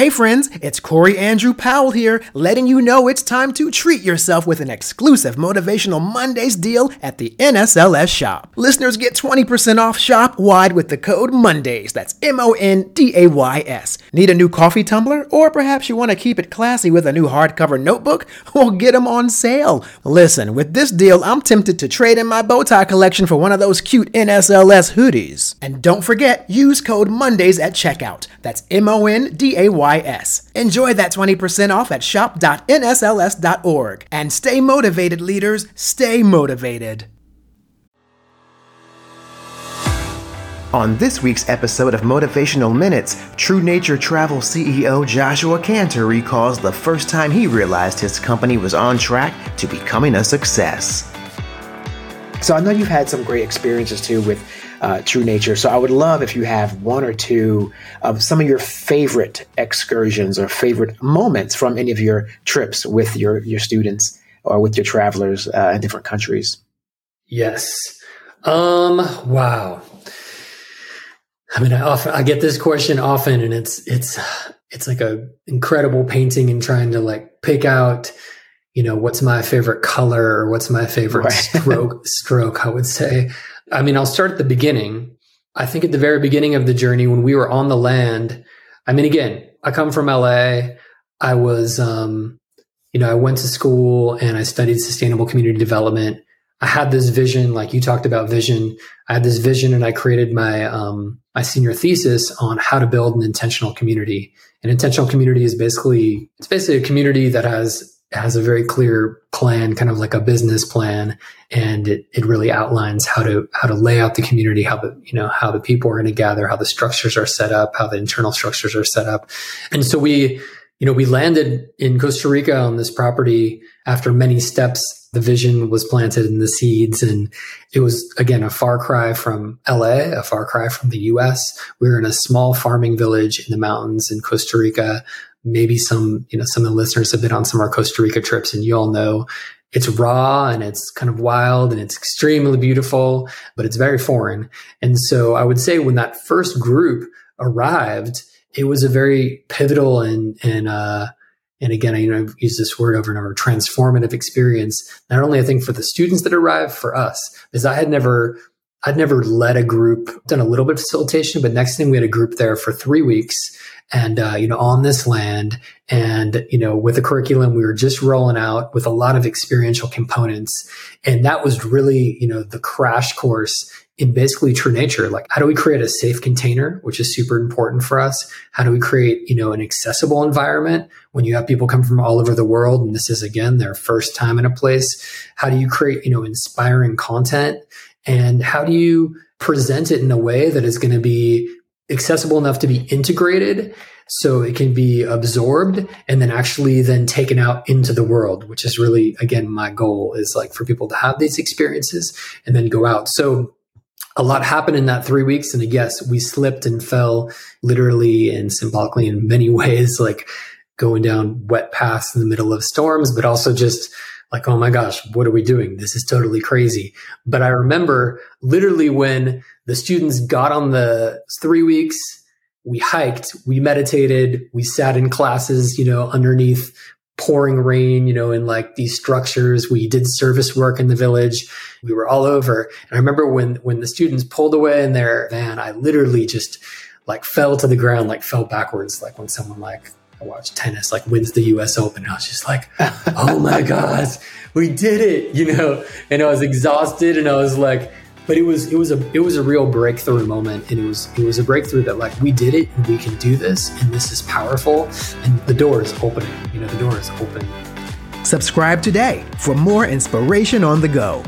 Hey friends, it's Corey Andrew Powell here, letting you know it's time to treat yourself with an exclusive Motivational Mondays deal at the NSLS shop. Listeners get 20% off shop wide with the code MONDAYS. That's M O N D A Y S. Need a new coffee tumbler? Or perhaps you want to keep it classy with a new hardcover notebook? Well, get them on sale. Listen, with this deal, I'm tempted to trade in my bow tie collection for one of those cute NSLS hoodies. And don't forget, use code MONDAYS at checkout. That's M O N D A Y S. Enjoy that 20% off at shop.nsls.org. And stay motivated, leaders. Stay motivated. On this week's episode of Motivational Minutes, True Nature Travel CEO Joshua Canter recalls the first time he realized his company was on track to becoming a success. So I know you've had some great experiences too with uh, True Nature. So I would love if you have one or two of some of your favorite excursions or favorite moments from any of your trips with your your students or with your travelers uh, in different countries. Yes. Um. Wow. I mean, I often I get this question often, and it's it's it's like a incredible painting and trying to like pick out, you know, what's my favorite color or what's my favorite right. stroke. stroke, I would say. I mean, I'll start at the beginning. I think at the very beginning of the journey, when we were on the land. I mean, again, I come from LA. I was, um, you know, I went to school and I studied sustainable community development. I had this vision, like you talked about vision. I had this vision and I created my, um, my senior thesis on how to build an intentional community. An intentional community is basically, it's basically a community that has, has a very clear plan, kind of like a business plan. And it, it really outlines how to, how to lay out the community, how the, you know, how the people are going to gather, how the structures are set up, how the internal structures are set up. And so we, you know, we landed in Costa Rica on this property after many steps. The vision was planted in the seeds and it was again a far cry from LA, a far cry from the US. We were in a small farming village in the mountains in Costa Rica. Maybe some, you know, some of the listeners have been on some of our Costa Rica trips and you all know it's raw and it's kind of wild and it's extremely beautiful, but it's very foreign. And so I would say when that first group arrived, it was a very pivotal and and uh, and again, I you know I've used this word over and over, transformative experience. Not only I think for the students that arrived, for us, because I had never I'd never led a group, done a little bit of facilitation, but next thing we had a group there for three weeks and, uh, you know, on this land and, you know, with a curriculum we were just rolling out with a lot of experiential components. And that was really, you know, the crash course in basically true nature. Like how do we create a safe container which is super important for us? How do we create you know an accessible environment when you have people come from all over the world and this is again their first time in a place? How do you create you know inspiring content and how do you present it in a way that is going to be accessible enough to be integrated so it can be absorbed and then actually then taken out into the world which is really again my goal is like for people to have these experiences and then go out so a lot happened in that three weeks. And yes, we slipped and fell literally and symbolically in many ways, like going down wet paths in the middle of storms, but also just like, oh my gosh, what are we doing? This is totally crazy. But I remember literally when the students got on the three weeks, we hiked, we meditated, we sat in classes, you know, underneath pouring rain, you know, in like these structures. We did service work in the village. We were all over. And I remember when when the students pulled away in their van, I literally just like fell to the ground, like fell backwards, like when someone like I watched tennis, like wins the US Open. I was just like, oh my God, we did it, you know? And I was exhausted and I was like, but it was it was a it was a real breakthrough moment and it was it was a breakthrough that like we did it and we can do this and this is powerful and the door is opening you know the door is open subscribe today for more inspiration on the go